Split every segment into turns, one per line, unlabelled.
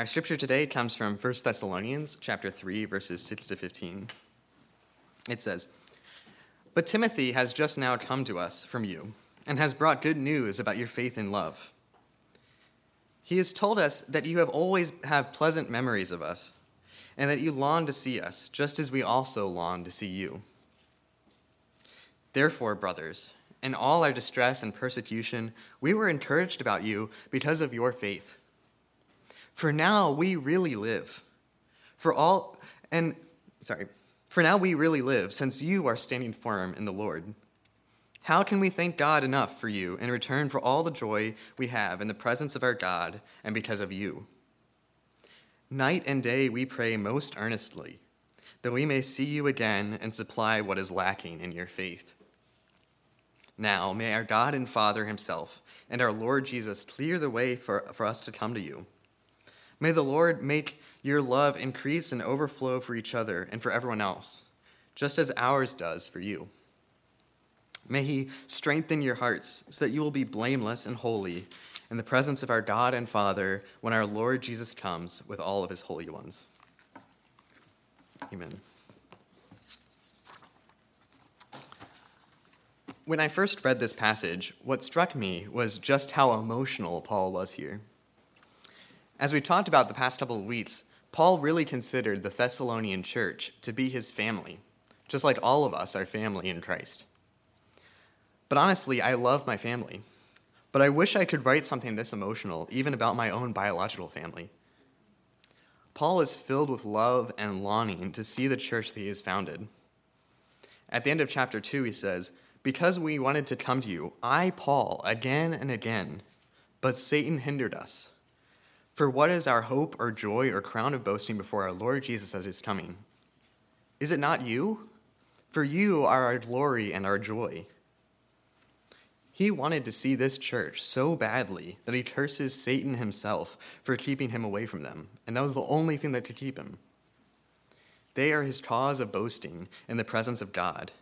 Our scripture today comes from 1 Thessalonians chapter 3 verses 6 to 15. It says, "But Timothy has just now come to us from you and has brought good news about your faith and love. He has told us that you have always have pleasant memories of us and that you long to see us just as we also long to see you. Therefore, brothers, in all our distress and persecution, we were encouraged about you because of your faith. For now we really live. For all and sorry, for now we really live since you are standing firm in the Lord. How can we thank God enough for you in return for all the joy we have in the presence of our God and because of you? Night and day we pray most earnestly that we may see you again and supply what is lacking in your faith. Now, may our God and Father Himself and our Lord Jesus clear the way for, for us to come to you. May the Lord make your love increase and overflow for each other and for everyone else, just as ours does for you. May He strengthen your hearts so that you will be blameless and holy in the presence of our God and Father when our Lord Jesus comes with all of His holy ones. Amen. When I first read this passage, what struck me was just how emotional Paul was here. As we've talked about the past couple of weeks, Paul really considered the Thessalonian church to be his family, just like all of us are family in Christ. But honestly, I love my family. But I wish I could write something this emotional, even about my own biological family. Paul is filled with love and longing to see the church that he has founded. At the end of chapter 2, he says, because we wanted to come to you, I, Paul, again and again, but Satan hindered us. For what is our hope or joy or crown of boasting before our Lord Jesus at his coming? Is it not you? For you are our glory and our joy. He wanted to see this church so badly that he curses Satan himself for keeping him away from them, and that was the only thing that could keep him. They are his cause of boasting in the presence of God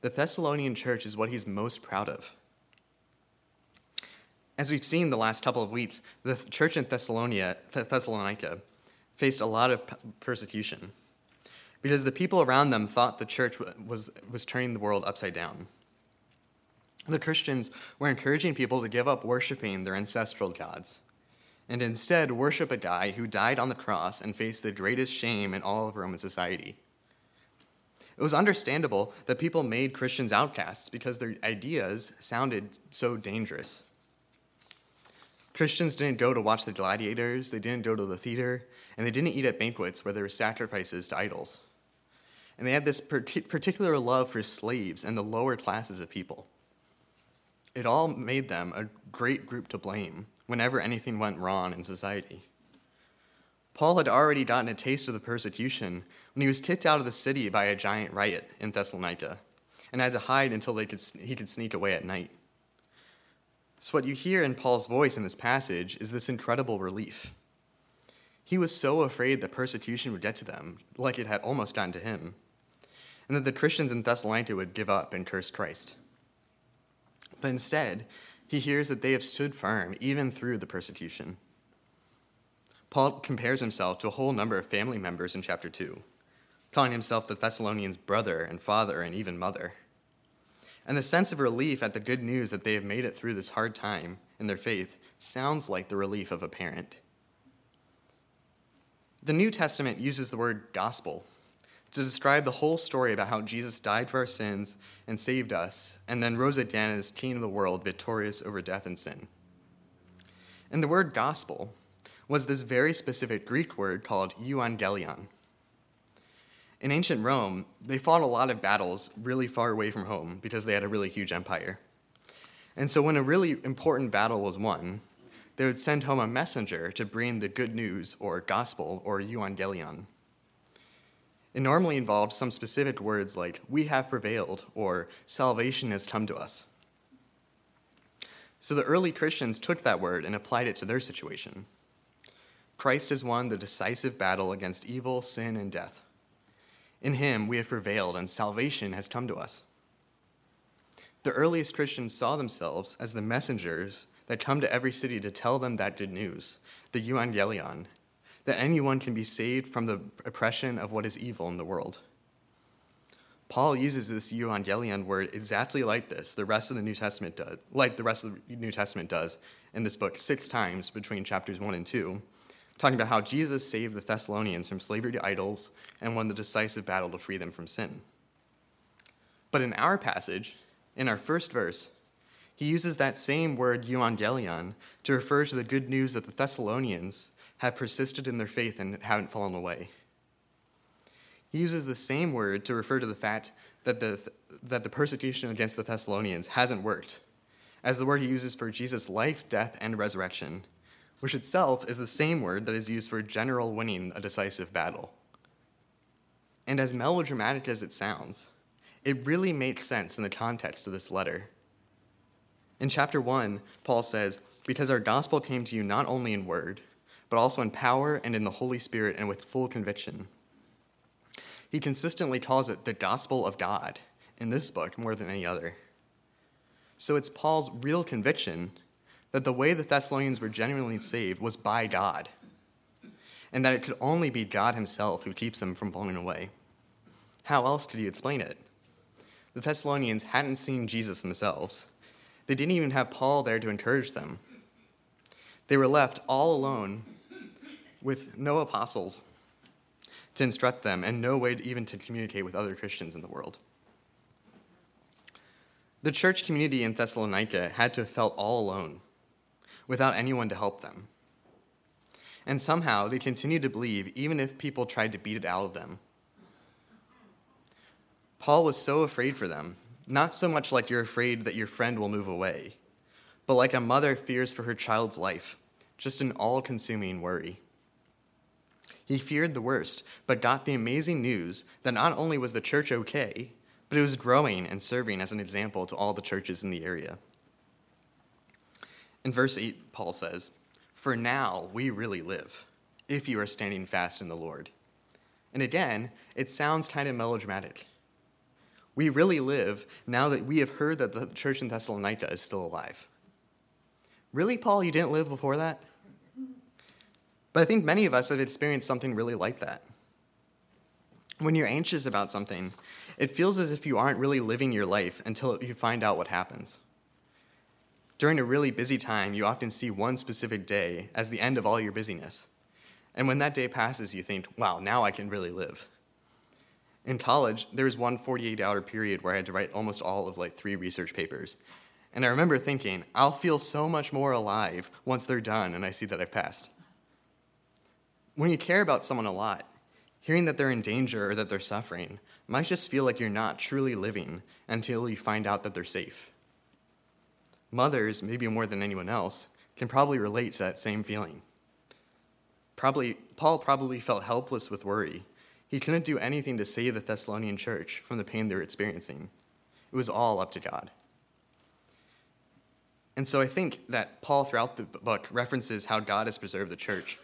the Thessalonian church is what he's most proud of. As we've seen the last couple of weeks, the church in Thessalonica, Thessalonica faced a lot of persecution because the people around them thought the church was, was turning the world upside down. The Christians were encouraging people to give up worshiping their ancestral gods and instead worship a guy who died on the cross and faced the greatest shame in all of Roman society. It was understandable that people made Christians outcasts because their ideas sounded so dangerous. Christians didn't go to watch the gladiators, they didn't go to the theater, and they didn't eat at banquets where there were sacrifices to idols. And they had this particular love for slaves and the lower classes of people. It all made them a great group to blame whenever anything went wrong in society. Paul had already gotten a taste of the persecution when he was kicked out of the city by a giant riot in Thessalonica and had to hide until could, he could sneak away at night. So, what you hear in Paul's voice in this passage is this incredible relief. He was so afraid that persecution would get to them, like it had almost gotten to him, and that the Christians in Thessalonica would give up and curse Christ. But instead, he hears that they have stood firm even through the persecution. Paul compares himself to a whole number of family members in chapter 2 calling himself the Thessalonians' brother and father and even mother. And the sense of relief at the good news that they have made it through this hard time in their faith sounds like the relief of a parent. The New Testament uses the word gospel to describe the whole story about how Jesus died for our sins and saved us, and then rose again as King of the world, victorious over death and sin. And the word gospel was this very specific Greek word called euangelion, in ancient Rome, they fought a lot of battles really far away from home because they had a really huge empire. And so when a really important battle was won, they would send home a messenger to bring the good news or gospel or euangelion. It normally involved some specific words like, we have prevailed or salvation has come to us. So the early Christians took that word and applied it to their situation. Christ has won the decisive battle against evil, sin, and death. In him we have prevailed, and salvation has come to us. The earliest Christians saw themselves as the messengers that come to every city to tell them that good news, the euangelion, that anyone can be saved from the oppression of what is evil in the world. Paul uses this euangelion word exactly like this, the rest of the New Testament does, like the rest of the New Testament does in this book six times between chapters 1 and 2, talking about how Jesus saved the Thessalonians from slavery to idols and won the decisive battle to free them from sin. But in our passage, in our first verse, he uses that same word euangelion to refer to the good news that the Thessalonians have persisted in their faith and haven't fallen away. He uses the same word to refer to the fact that the, that the persecution against the Thessalonians hasn't worked, as the word he uses for Jesus' life, death, and resurrection, which itself is the same word that is used for general winning a decisive battle. And as melodramatic as it sounds, it really makes sense in the context of this letter. In chapter 1, Paul says, Because our gospel came to you not only in word, but also in power and in the Holy Spirit and with full conviction. He consistently calls it the gospel of God in this book more than any other. So it's Paul's real conviction that the way the Thessalonians were genuinely saved was by God, and that it could only be God Himself who keeps them from falling away. How else could he explain it? The Thessalonians hadn't seen Jesus themselves. They didn't even have Paul there to encourage them. They were left all alone with no apostles to instruct them and no way to even to communicate with other Christians in the world. The church community in Thessalonica had to have felt all alone, without anyone to help them. And somehow they continued to believe, even if people tried to beat it out of them. Paul was so afraid for them, not so much like you're afraid that your friend will move away, but like a mother fears for her child's life, just an all consuming worry. He feared the worst, but got the amazing news that not only was the church okay, but it was growing and serving as an example to all the churches in the area. In verse 8, Paul says, For now we really live, if you are standing fast in the Lord. And again, it sounds kind of melodramatic. We really live now that we have heard that the church in Thessalonica is still alive. Really, Paul, you didn't live before that? But I think many of us have experienced something really like that. When you're anxious about something, it feels as if you aren't really living your life until you find out what happens. During a really busy time, you often see one specific day as the end of all your busyness. And when that day passes, you think, wow, now I can really live. In college, there was one 48 hour period where I had to write almost all of like three research papers. And I remember thinking, I'll feel so much more alive once they're done and I see that I've passed when you care about someone a lot, hearing that they're in danger or that they're suffering might just feel like you're not truly living until you find out that they're safe. Mothers, maybe more than anyone else, can probably relate to that same feeling. Probably, Paul probably felt helpless with worry. He couldn't do anything to save the Thessalonian church from the pain they were experiencing. It was all up to God. And so I think that Paul, throughout the book, references how God has preserved the church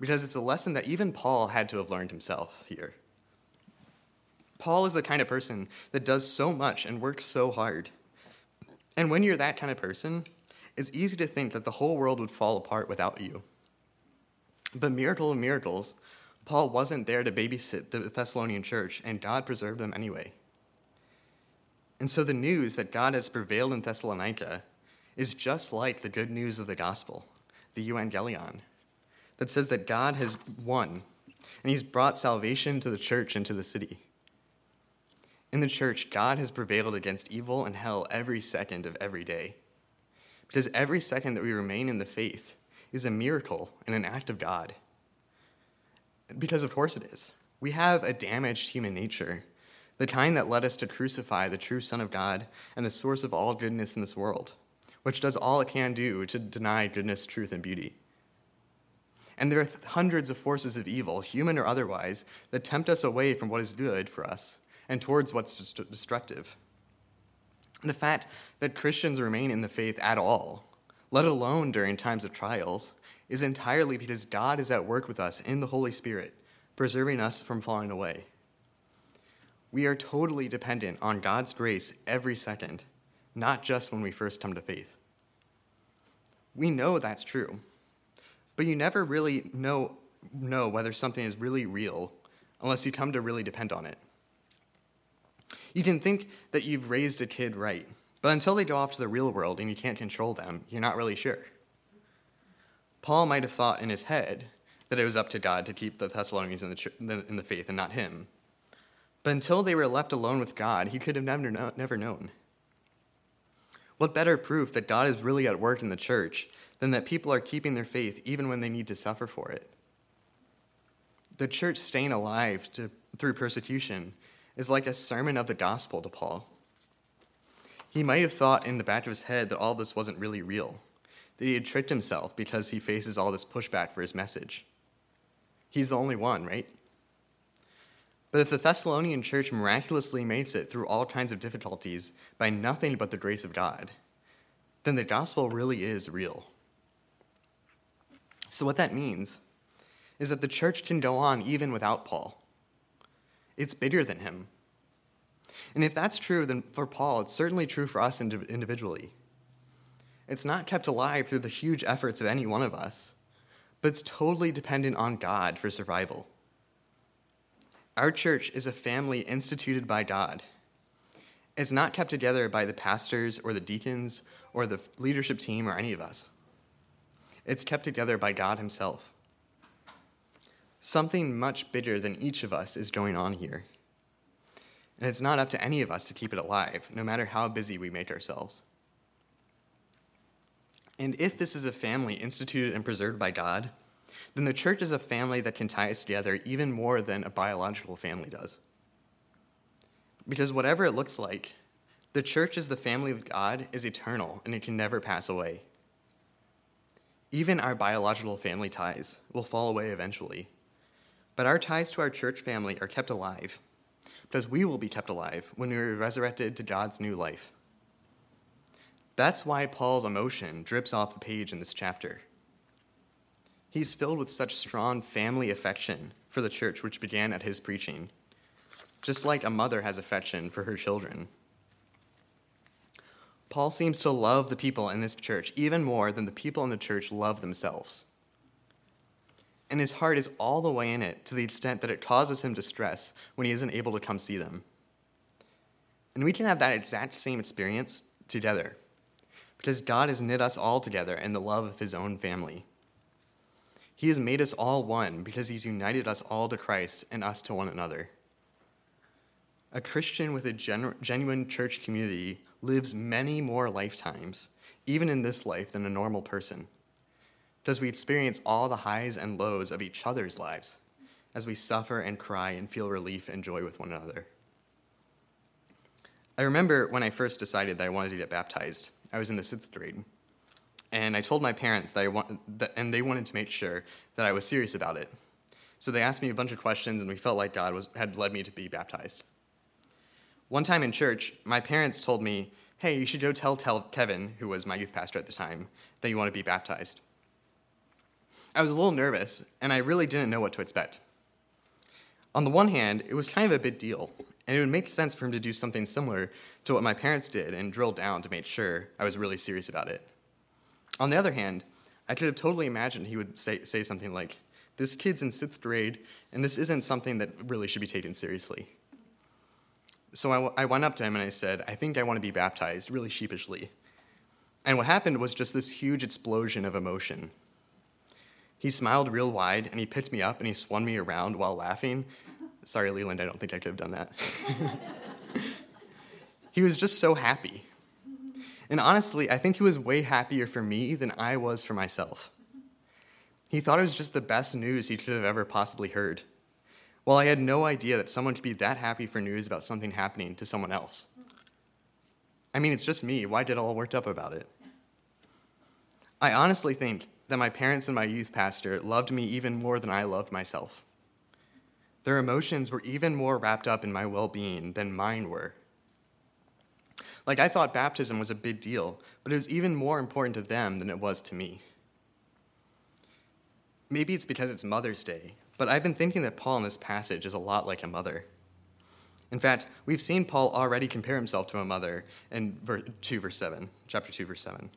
because it's a lesson that even Paul had to have learned himself here. Paul is the kind of person that does so much and works so hard. And when you're that kind of person, it's easy to think that the whole world would fall apart without you. But miracle of miracles, Paul wasn't there to babysit the Thessalonian church, and God preserved them anyway. And so the news that God has prevailed in Thessalonica is just like the good news of the gospel, the Euangelion, that says that God has won and he's brought salvation to the church and to the city. In the church, God has prevailed against evil and hell every second of every day. Because every second that we remain in the faith is a miracle and an act of God. Because, of course, it is. We have a damaged human nature, the kind that led us to crucify the true Son of God and the source of all goodness in this world, which does all it can do to deny goodness, truth, and beauty. And there are hundreds of forces of evil, human or otherwise, that tempt us away from what is good for us and towards what's destructive. The fact that Christians remain in the faith at all, let alone during times of trials, is entirely because God is at work with us in the Holy Spirit, preserving us from falling away. We are totally dependent on God's grace every second, not just when we first come to faith. We know that's true but you never really know know whether something is really real unless you come to really depend on it. You can think that you've raised a kid right, but until they go off to the real world and you can't control them, you're not really sure. Paul might have thought in his head that it was up to God to keep the Thessalonians in the, in the faith and not him. But until they were left alone with God, he could have never, never known. What better proof that God is really at work in the church than that people are keeping their faith even when they need to suffer for it? The church staying alive to, through persecution is like a sermon of the gospel to Paul. He might have thought in the back of his head that all this wasn't really real, that he had tricked himself because he faces all this pushback for his message. He's the only one, right? But if the Thessalonian church miraculously makes it through all kinds of difficulties by nothing but the grace of God, then the gospel really is real. So, what that means is that the church can go on even without Paul. It's bigger than him. And if that's true, then for Paul, it's certainly true for us individually. It's not kept alive through the huge efforts of any one of us, but it's totally dependent on God for survival. Our church is a family instituted by God. It's not kept together by the pastors or the deacons or the leadership team or any of us. It's kept together by God Himself. Something much bigger than each of us is going on here. And it's not up to any of us to keep it alive, no matter how busy we make ourselves. And if this is a family instituted and preserved by God, then the church is a family that can tie us together even more than a biological family does. Because whatever it looks like, the church as the family of God is eternal and it can never pass away. Even our biological family ties will fall away eventually. But our ties to our church family are kept alive because we will be kept alive when we are resurrected to God's new life. That's why Paul's emotion drips off the page in this chapter. He's filled with such strong family affection for the church, which began at his preaching, just like a mother has affection for her children. Paul seems to love the people in this church even more than the people in the church love themselves and his heart is all the way in it to the extent that it causes him distress when he isn't able to come see them. And we can have that exact same experience together because God has knit us all together in the love of his own family. He has made us all one because he's united us all to Christ and us to one another. A Christian with a genu- genuine church community lives many more lifetimes, even in this life, than a normal person because we experience all the highs and lows of each other's lives as we suffer and cry and feel relief and joy with one another. I remember when I first decided that I wanted to get baptized, I was in the sixth grade. And I told my parents that I want, that, and they wanted to make sure that I was serious about it. So they asked me a bunch of questions, and we felt like God was, had led me to be baptized. One time in church, my parents told me, Hey, you should go tell, tell Kevin, who was my youth pastor at the time, that you want to be baptized. I was a little nervous, and I really didn't know what to expect. On the one hand, it was kind of a big deal, and it would make sense for him to do something similar to what my parents did and drill down to make sure I was really serious about it. On the other hand, I could have totally imagined he would say, say something like, This kid's in sixth grade, and this isn't something that really should be taken seriously. So I, w- I went up to him and I said, I think I want to be baptized, really sheepishly. And what happened was just this huge explosion of emotion. He smiled real wide and he picked me up and he swung me around while laughing. Sorry, Leland, I don't think I could have done that. he was just so happy. And honestly, I think he was way happier for me than I was for myself. He thought it was just the best news he could have ever possibly heard. While I had no idea that someone could be that happy for news about something happening to someone else. I mean, it's just me. Why get all worked up about it? I honestly think that my parents and my youth pastor loved me even more than I loved myself. Their emotions were even more wrapped up in my well being than mine were. Like, I thought baptism was a big deal, but it was even more important to them than it was to me. Maybe it's because it's Mother's Day, but I've been thinking that Paul in this passage is a lot like a mother. In fact, we've seen Paul already compare himself to a mother in 2 verse 7, chapter 2 verse 7.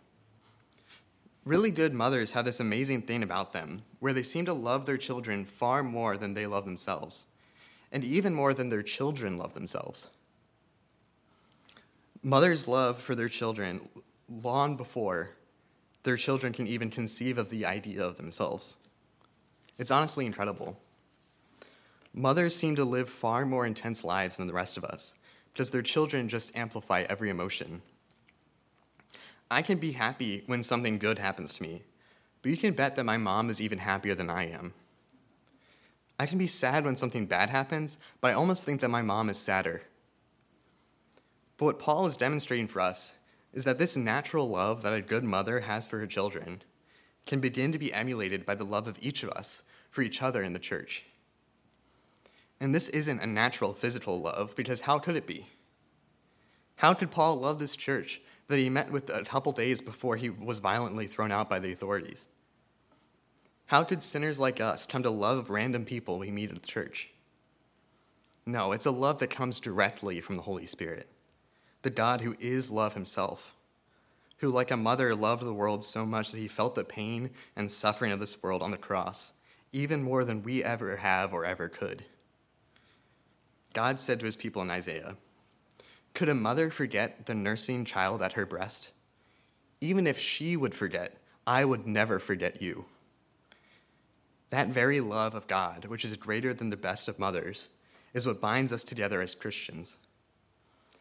Really good mothers have this amazing thing about them where they seem to love their children far more than they love themselves, and even more than their children love themselves. Mothers love for their children long before their children can even conceive of the idea of themselves. It's honestly incredible. Mothers seem to live far more intense lives than the rest of us because their children just amplify every emotion. I can be happy when something good happens to me, but you can bet that my mom is even happier than I am. I can be sad when something bad happens, but I almost think that my mom is sadder. But what Paul is demonstrating for us is that this natural love that a good mother has for her children can begin to be emulated by the love of each of us for each other in the church. And this isn't a natural physical love, because how could it be? How could Paul love this church that he met with a couple days before he was violently thrown out by the authorities? How could sinners like us come to love random people we meet at the church? No, it's a love that comes directly from the Holy Spirit, the God who is love himself, who, like a mother, loved the world so much that he felt the pain and suffering of this world on the cross, even more than we ever have or ever could. God said to his people in Isaiah, Could a mother forget the nursing child at her breast? Even if she would forget, I would never forget you. That very love of God, which is greater than the best of mothers, is what binds us together as Christians.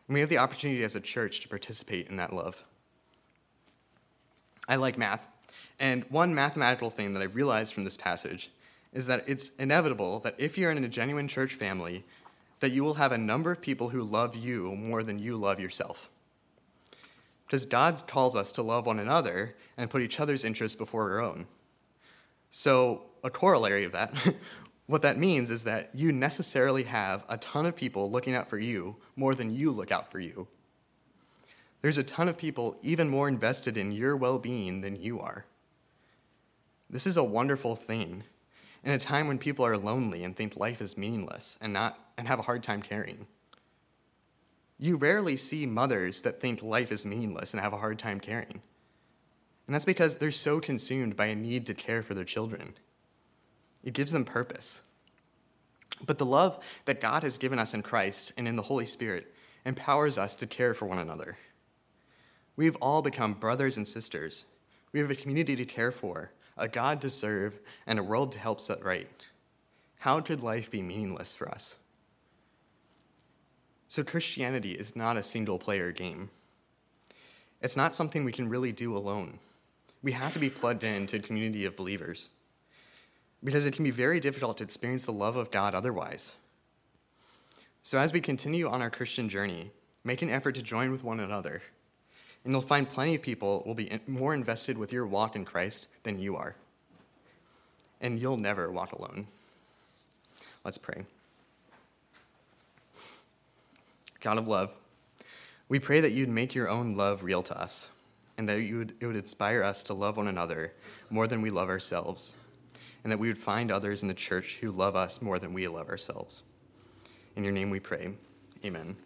And we have the opportunity as a church to participate in that love. I like math, and one mathematical thing that I've realized from this passage is that it's inevitable that if you're in a genuine church family, that you will have a number of people who love you more than you love yourself. Because God calls us to love one another and put each other's interests before our own. So, a corollary of that, what that means is that you necessarily have a ton of people looking out for you more than you look out for you. There's a ton of people even more invested in your well being than you are. This is a wonderful thing in a time when people are lonely and think life is meaningless and, not, and have a hard time caring. You rarely see mothers that think life is meaningless and have a hard time caring. And that's because they're so consumed by a need to care for their children. It gives them purpose. But the love that God has given us in Christ and in the Holy Spirit empowers us to care for one another. We've all become brothers and sisters. We have a community to care for, a God to serve, and a world to help set right. How could life be meaningless for us? So, Christianity is not a single player game. It's not something we can really do alone. We have to be plugged into a community of believers because it can be very difficult to experience the love of God otherwise. So, as we continue on our Christian journey, make an effort to join with one another and you'll find plenty of people will be more invested with your walk in Christ than you are. And you'll never walk alone. Let's pray. God of love, we pray that you'd make your own love real to us, and that you would, it would inspire us to love one another more than we love ourselves, and that we would find others in the church who love us more than we love ourselves. In your name we pray. Amen.